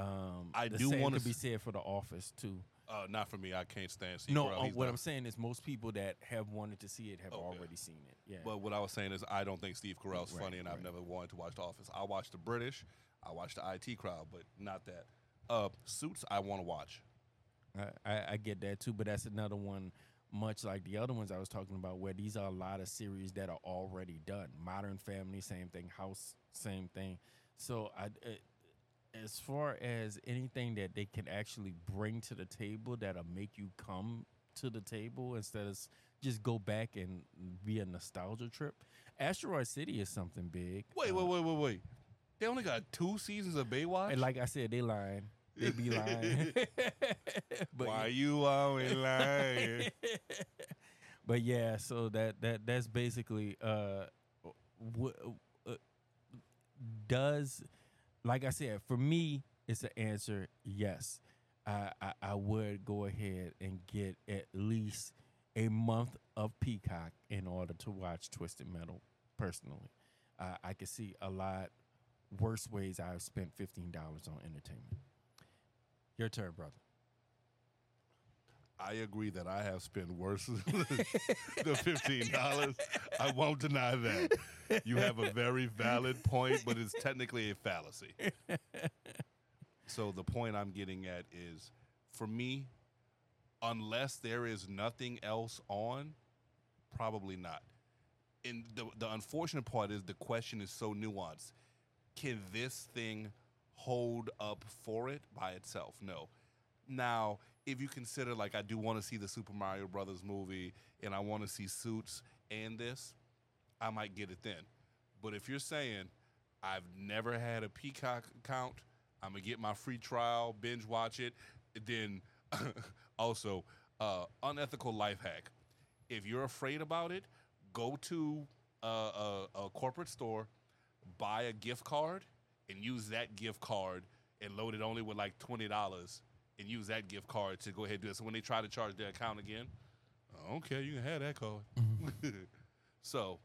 Um, I do wanna be said for The Office too. Uh, not for me. I can't stand Steve no, Carell. uh, what not- I'm saying is most people that have wanted to see it have Okay. already seen it. Yeah. But what I was saying is, I don't think Steve Carell's Right, funny, and I've never wanted to watch The Office. I watch the British, I watch the IT crowd, but not that. Uh, Suits, I want to watch. I, I, I get that too, but that's another one, much like the other ones I was talking about, where these are a lot of series that are already done. Modern Family, same thing. House, same thing. So I, uh, as far as anything that they can actually bring to the table that'll make you come to the table instead of just go back and be a nostalgia trip. Asteroid City is something big. Wait, wait, wait, wait, wait. They only got two seasons of Baywatch. And like I said, they lying. They be [LAUGHS] lying. [LAUGHS] but Why you always [LAUGHS] lying? but yeah, so that that that's basically uh, w- uh, does like I said for me, it's the answer yes. I, I I would go ahead and get at least a month of Peacock in order to watch Twisted Metal. Personally, uh, I could see a lot worse ways I've spent fifteen dollars on entertainment. Your turn, brother. I agree that I have spent worse [LAUGHS] than fifteen dollars. I won't deny that. You have a very valid point, but it's technically a fallacy. So the point I'm getting at is, for me, unless there is nothing else on, probably not. And the the unfortunate part is the question is so nuanced. Can this thing hold up for it by itself? No. Now, if you consider like I do want to see the Super Mario Brothers movie and I want to see Suits and this, I might get it then. But if you're saying I've never had a Peacock account, I'm gonna get my free trial, binge watch it, then [LAUGHS] also uh, unethical life hack. If you're afraid about it, go to a, a, a corporate store, buy a gift card, and use that gift card and load it only with like twenty dollars, and use that gift card to go ahead and do it. So when they try to charge their account again, okay, you can have that card. [LAUGHS] so,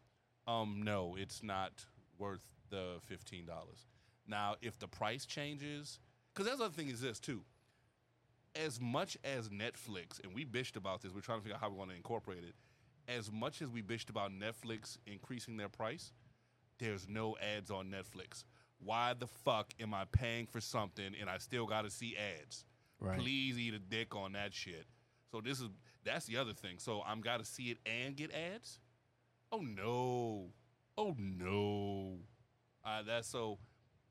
um, no, it's not worth the fifteen dollars. Now, if the price changes, because that's the other thing is this too. As much as Netflix, and we bitched about this, we're trying to figure out how we want to incorporate it. As much as we bitched about Netflix increasing their price, there's no ads on Netflix. Why the fuck am I paying for something and I still got to see ads? Right. Please eat a dick on that shit. So this is that's the other thing. So I'm got to see it and get ads. Oh no, oh no. Uh, that's so.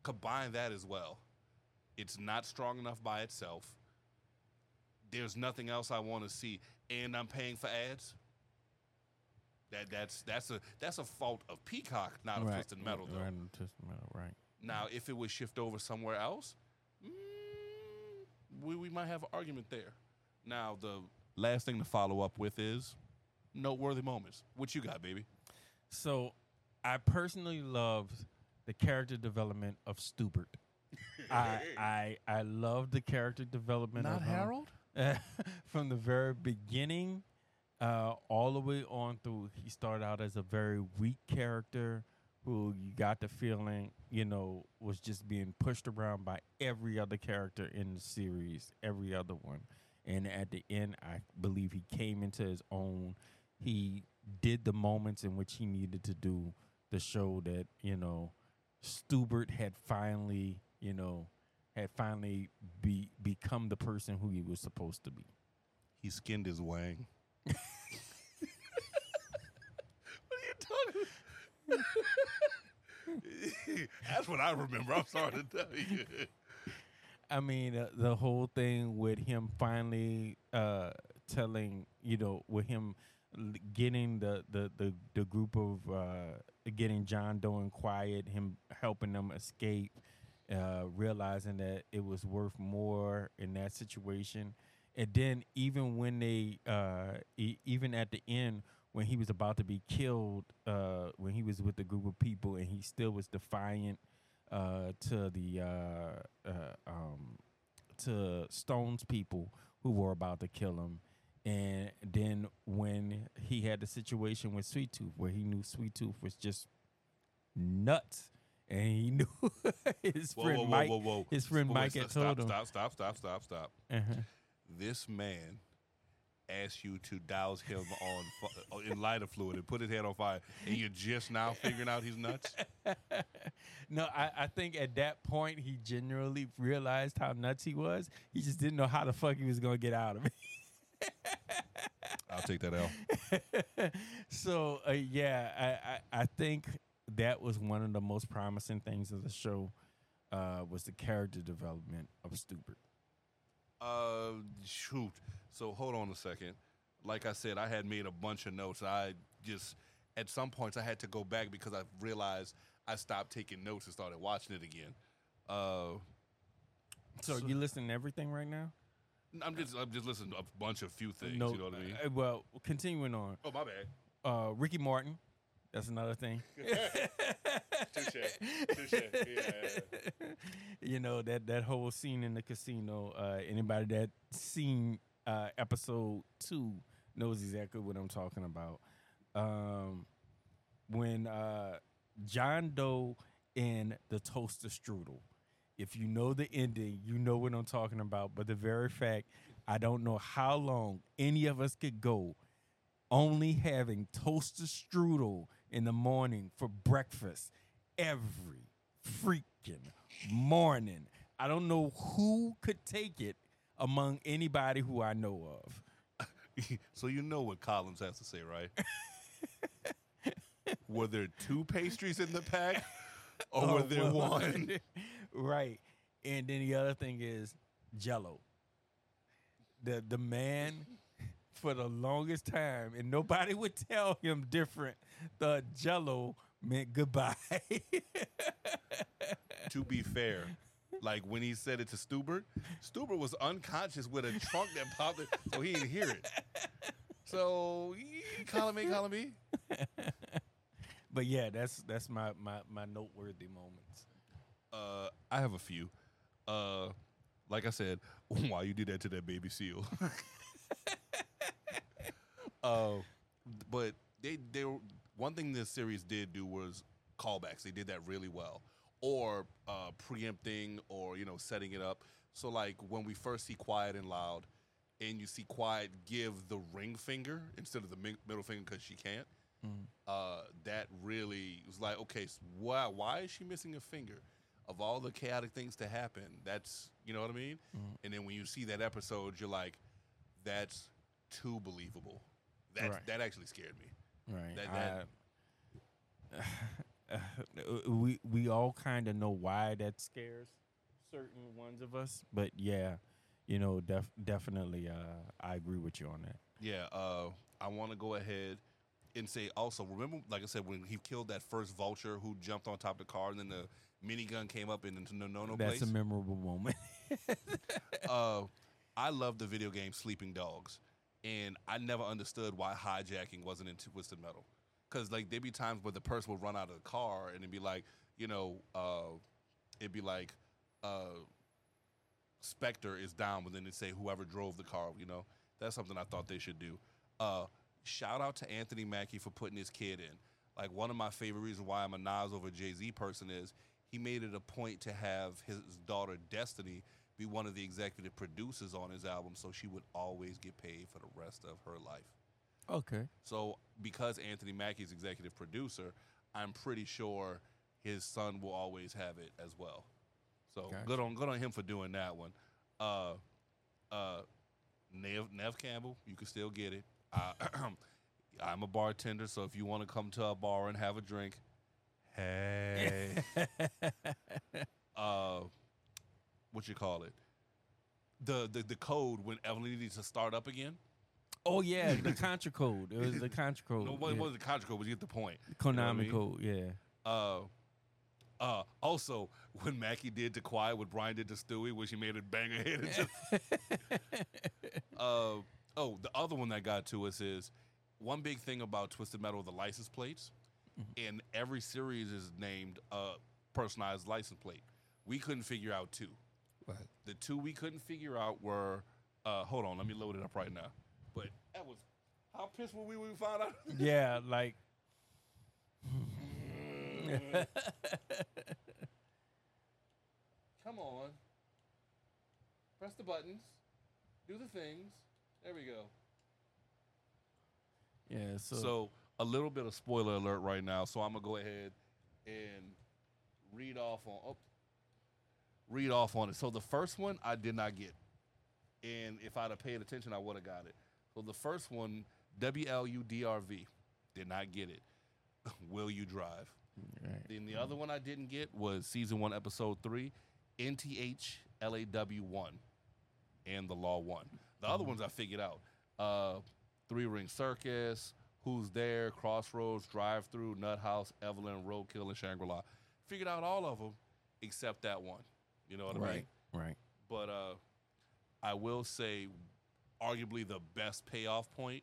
Combine that as well. It's not strong enough by itself. There's nothing else I want to see, and I'm paying for ads. That that's that's a that's a fault of Peacock, not of Twisted Metal though. Right, Twisted Metal, right. Now, if it would shift over somewhere else, mm, we, we might have an argument there. Now, the last thing to follow up with is noteworthy moments. What you got, baby? So, I personally loved the character development of Stubert. [LAUGHS] I I I love the character development of him. [LAUGHS] from the very beginning, uh, all the way on through. He started out as a very weak character who you got the feeling, you know, was just being pushed around by every other character in the series, every other one. And at the end, I believe he came into his own. He did the moments in which he needed to do the show that, you know, Stubert had finally, you know, had finally be become the person who he was supposed to be. He skinned his wang. [LAUGHS] what are you talking? [LAUGHS] That's what I remember. I'm sorry to tell you. I mean, uh, the whole thing with him finally uh, telling, you know, with him getting the the the, the group of uh, getting John Doe and Quiet, him helping them escape, uh, realizing that it was worth more in that situation, and then even when they, uh, even at the end when he was about to be killed, uh, when he was with a group of people and he still was defiant uh, to the uh, uh, um, to Stone's people who were about to kill him, And then when he had the situation with Sweet Tooth, where he knew Sweet Tooth was just nuts, and he [LAUGHS] knew his Whoa, friend whoa, Mike, whoa, his friend Mike stop, had told him. Stop, stop, stop, stop, stop, stop. Uh-huh. This man asked you to douse him on fu- in lighter fluid and put his head on fire, and you're just now figuring out he's nuts. [LAUGHS] No, I, I think at that point he genuinely realized how nuts he was. He just didn't know how the fuck he was gonna get out of it. [LAUGHS] I'll take that out. [LAUGHS] so uh, yeah, I, I I think that was one of the most promising things of the show uh, was the character development of Stupid. Uh, shoot. So hold on a second. Like I said, I had made a bunch of notes. I just at some points I had to go back because I realized I stopped taking notes and started watching it again. Uh, So, So- you listening to everything right now? I'm just I'm just listening to a bunch of few things. no, you know what I mean? uh, well, continuing on, oh my bad. uh, Ricky Martin. That's another thing. [LAUGHS] Touche. Touche. Yeah. [LAUGHS] you know that that whole scene in the casino. Uh, anybody that seen uh, episode two knows exactly what I'm talking about. Um, when uh, John Doe in the toaster strudel. If you know the ending, you know what I'm talking about. But the very fact, I don't know how long any of us could go only having toaster strudel in the morning for breakfast every freaking morning. I don't know who could take it among anybody who I know of. [LAUGHS] so you know what Collins has to say, right? [LAUGHS] were there two pastries in the pack, [LAUGHS] or oh, were Oh, there well, one? right. And then the other thing is Jello. The the man for the longest time, and nobody would tell him different. The Jello meant goodbye. to be fair, like when he said it to Stuber, Stuber was unconscious with a trunk that popped, it, so he didn't hear it. So, column A, column B. but yeah, that's that's my my my noteworthy moments. Uh, I have a few. Uh, like I said, [LAUGHS] why you did that to that baby seal? [LAUGHS] uh, but they they were- one thing this series did do was callbacks. They did that really well, or uh, preempting, or you know, setting it up. So like when we first see Quiet and Loud, and you see Quiet give the ring finger instead of the middle finger because she can't. Uh, that really was like, okay, so why why is she missing a finger? Of all the chaotic things to happen, that's you know what I mean. And then when you see that episode, you're like, that's too believable. That Right. that actually scared me. Right. That- I- we we all kind of know why that scares certain ones of us, but yeah, you know, def- definitely, uh, I agree with you on that. Yeah, uh, I want to go ahead and say also remember, like I said, when he killed that first vulture who jumped on top of the car, and then the minigun came up and into no no no That's place. a memorable moment. [LAUGHS] uh, I love the video game Sleeping Dogs, and I never understood why hijacking wasn't in Twisted Metal. Because like there'd be times where the person would run out of the car and it'd be like, you know, uh, it'd be like, uh, Spectre is down, but then they'd say whoever drove the car. You know, that's something I thought they should do. Uh, shout out to Anthony Mackie for putting his kid in. Like one of my favorite reasons why I'm a Nas over Jay Z person is he made it a point to have his daughter Destiny be one of the executive producers on his album, so she would always get paid for the rest of her life. Okay. So because Anthony Mackie's executive producer, I'm pretty sure his son will always have it as well. So Gotcha. good on good on him for doing that one. Uh, uh, Nev Neve Campbell, you can still get it. Uh, [CLEARS THROAT] I'm a bartender, so if you want to come to a bar and have a drink, hey, [LAUGHS] uh, what you call it? The, the the code when Evelyn needs to start up again. Oh yeah, the [LAUGHS] Contra code. It was the Contra code. No, what yeah. was the contract code? But you get the point. You know I mean? code. Yeah. Uh, uh, also, when Mackie did to Quiet, what Brian did to Stewie, which she made it bang her head. into- uh, oh, the other one that got to us is one big thing about Twisted Metal, the license plates. And every series is named a personalized license plate. We couldn't figure out two. Right. The two we couldn't figure out were, uh, hold on, let me load it up right now. But that was how pissed were we when we found out? [LAUGHS] yeah, like Come on. Press the buttons. Do the things. There we go. yeah. So, So, a little bit of spoiler alert right now. So I'm gonna go ahead and read off on oh, read off on it. So the first one I did not get, and if I'd have paid attention, I would have got it. So the first one, W L U D R V, did not get it. [LAUGHS] Will you drive? right. Then the other one I didn't get was season one, episode three, NTH LAW one, and the Law one. The other ones I figured out. Uh, Three Ring Circus, Who's There, Crossroads, Drive Through, Nut House, Evelyn, Roadkill, and Shangri La. Figured out all of them except that one. You know what I mean? right, right. But uh, I will say, arguably the best payoff point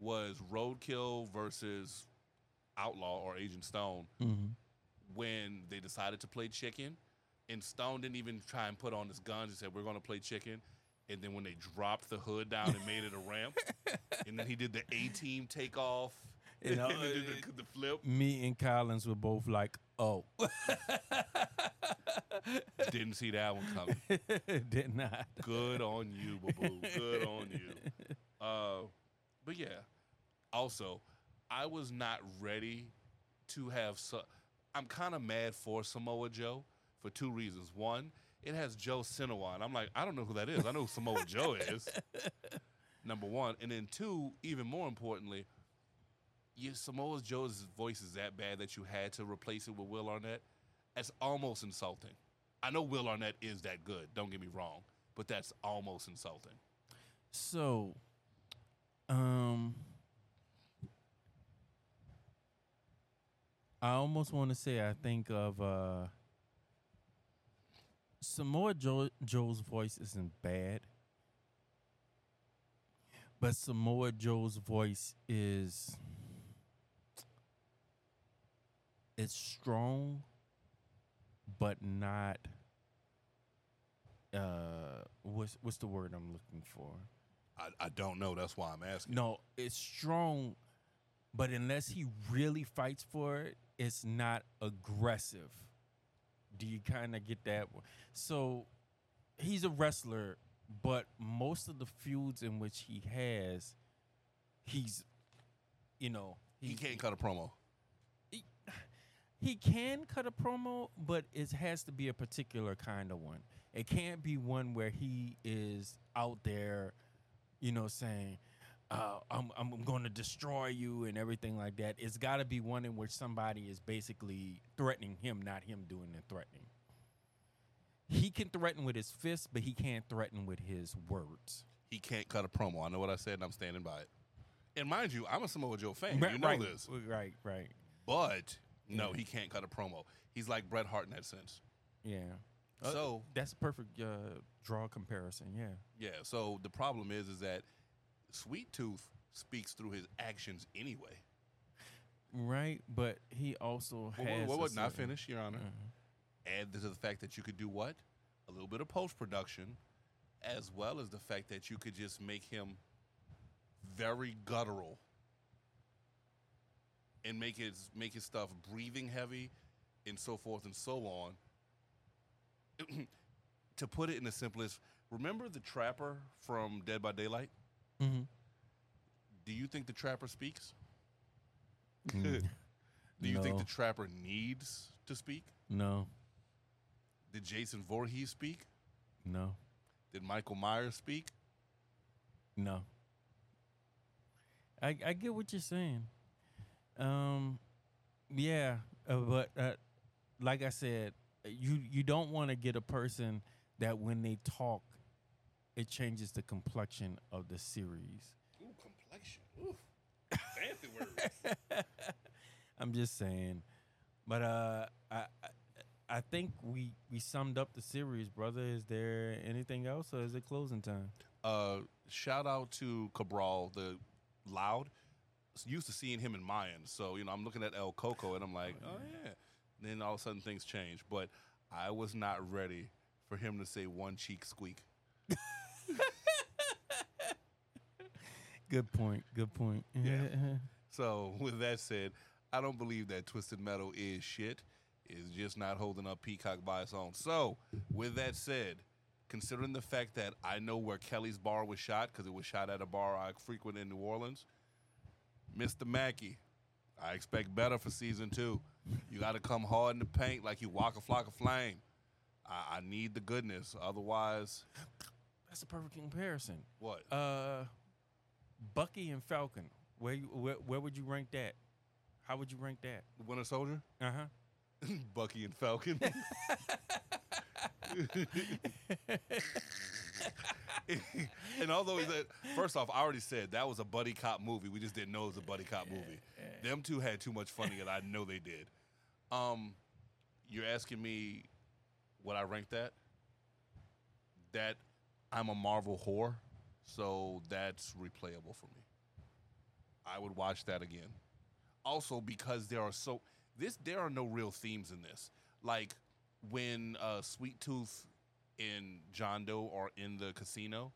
was Roadkill versus Outlaw or Agent Stone Mm-hmm. when they decided to play chicken, and Stone didn't even try and put on his guns. He said, "We're going to play chicken." And then when they dropped the hood down and made it a ramp, [LAUGHS] and then he did the A team takeoff, You know, [LAUGHS] and then did the, the flip. Me and Collins were both like, "Oh, [LAUGHS] Didn't see that one coming. [LAUGHS] did not." Good on you, boo. Good [LAUGHS] on you. Uh, but yeah. Also, I was not ready to have. Su- I'm kind of mad for Samoa Joe for two reasons. One, it has Joe Seanoa. I'm like, I don't know who that is. I know who Samoa Joe is. Number one, and then two, even more importantly, you, Samoa Joe's voice is that bad that you had to replace it with Will Arnett. That's almost insulting. I know Will Arnett is that good. Don't get me wrong, but that's almost insulting. So, um, I almost want to say I think of uh, Samoa Joe, Joe's voice isn't bad, but Samoa Joe's voice is it's strong, but not. Uh, what's what's the word I'm looking for? I, I don't know. That's why I'm asking. No, it's strong, but unless he really fights for it, it's not aggressive. Do you kind of get that? So he's a wrestler, but most of the feuds in which he has, he's, you know, He can't cut a promo. He can cut a promo, but it has to be a particular kind of one. It can't be one where he is out there, you know, saying, uh, I'm, I'm going to destroy you and everything like that. It's got to be one in which somebody is basically threatening him, not him doing the threatening. He can threaten with his fists, but he can't threaten with his words. He can't cut a promo. I know what I said, and I'm standing by it. And mind you, I'm a Samoa Joe fan. Right, you know right, this. Right, right. But no, he can't cut a promo. He's like Bret Hart in that sense. Yeah. Uh, So- that's a perfect uh, draw comparison. Yeah. Yeah. So the problem is, is that Sweet Tooth speaks through his actions anyway. Right, but he also Well, has. what a would not certain- finish, Your Honor? Mhm. Add to the fact that you could do what? A little bit of post production, as well as the fact that you could just make him very guttural and make his make his stuff breathing heavy and so forth and so on. [CLEARS THROAT] to put it in the simplest, remember the trapper from Dead by Daylight? Mhm. Do you think the trapper speaks? Mm. [LAUGHS] Do you think the trapper needs to speak? No, Did Jason Voorhees speak? no, Did Michael Myers speak? no. I I get what you're saying. Um, yeah, uh, but uh, like I said, you you don't want to get a person that when they talk, it changes the complexion of the series. Ooh, complexion. Ooh, fancy words. [LAUGHS] I'm just saying, but uh, I. I I think we, we summed up the series, brother. Is there anything else, or is it closing time? Uh, shout out to Cabral, the loud. Used to seeing him in Mayan, so you know I'm looking at El Coco and I'm like, oh, oh yeah. And then all of a sudden things change, but I was not ready for him to say one cheek squeak. [LAUGHS] Good point. Good point. Yeah. [LAUGHS] So with that said, I don't believe that Twisted Metal is shit. It's just not holding up Peacock by its own. So with that said, considering the fact that I know where Kelly's bar was shot because it was shot at a bar I frequent in New Orleans, Mr. Mackie, I expect better for season two. You got to come hard in the paint like you Waka Flocka Flame. I, I need the goodness. Otherwise, That's a perfect comparison. what? Uh, Bucky and Falcon. Where you where, where would you rank that? How would you rank that? Winter Soldier? Uh huh. [LAUGHS] Bucky and Falcon. [LAUGHS] [LAUGHS] [LAUGHS] and although that, first off, I already said that was a buddy cop movie. We just didn't know it was a buddy cop movie. Them two had too much fun together. I know they did. Um, you're asking me what I rank that? That I'm a Marvel whore, so that's replayable for me. I would watch that again. Also, because there are so this there are no real themes in this. Like when uh, Sweet Tooth and John Doe are in the casino,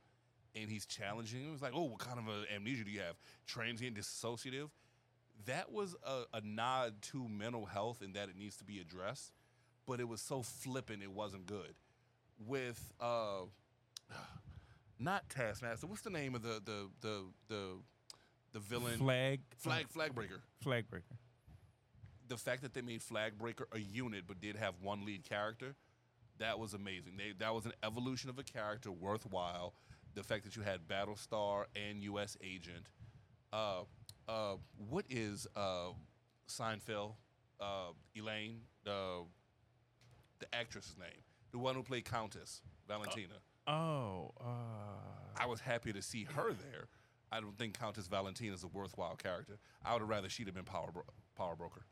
and he's challenging him. He's like, "Oh, what kind of a amnesia do you have? Transient dissociative." That was a, a nod to mental health and that it needs to be addressed, but it was so flippant it wasn't good. With uh, [SIGHS] not Taskmaster. What's the name of the the the the the villain? Flag. Flag Flagbreaker. Flag breaker. The fact that they made Flagbreaker a unit but did have one lead character, that was amazing. They that was an evolution of a character worthwhile. The fact that you had Battlestar and U.S. Agent. Uh, uh, what is uh, Seinfeld? Uh, Elaine, the the actress's name, the one who played Countess Valentina. Oh. Uh, I was happy to see her there. I don't think Countess Valentina is a worthwhile character. I would have rather she'd have been Power Bro- Power Broker.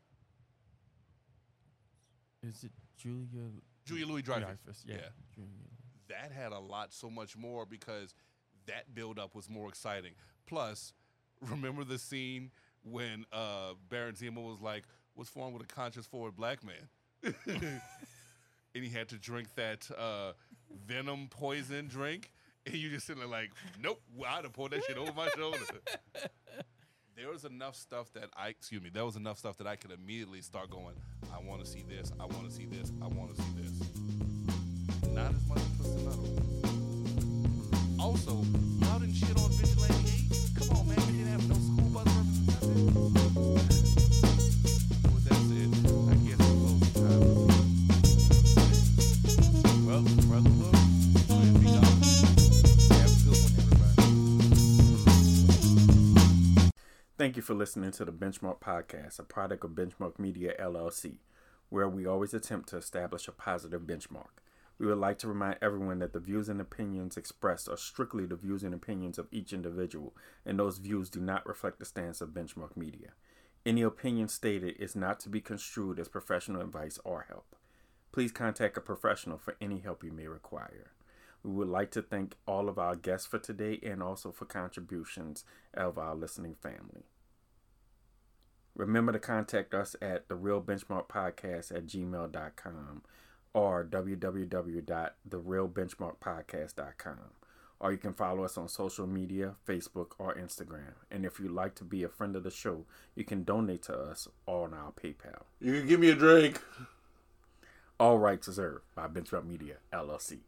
is it Julia? Julia Louis Dreyfus. Yeah. Yeah. That had a lot so much more because that build up was more exciting. Plus, [LAUGHS] remember the scene when uh, Baron Zemo was like, "What's wrong with a conscious forward black man?" [LAUGHS] and he had to drink that uh, venom poison drink, and you just sitting there like, "Nope, I'd have poured that shit over my shoulder." [LAUGHS] there was enough stuff that I, excuse me, there was enough stuff that I could immediately start going. I want to see this. I want to see this. I want to see this. Not as much as Twisted Metal. Also, Thank you for listening to the Benchmark Podcast, a product of Benchmark Media LLC, where we always attempt to establish a positive benchmark. We would like to remind everyone that the views and opinions expressed are strictly the views and opinions of each individual, and those views do not reflect the stance of Benchmark Media. Any opinion stated is not to be construed as professional advice or help. Please contact a professional for any help you may require. We would like to thank all of our guests for today and also for contributions of our listening family. Remember to contact us at the real benchmark podcast at gmail.com or www.therealbenchmarkpodcast.com. Or you can follow us on social media, Facebook or Instagram. And if you'd like to be a friend of the show, you can donate to us on our PayPal. You can give me a drink. All rights reserved by Benchmark Media, LLC.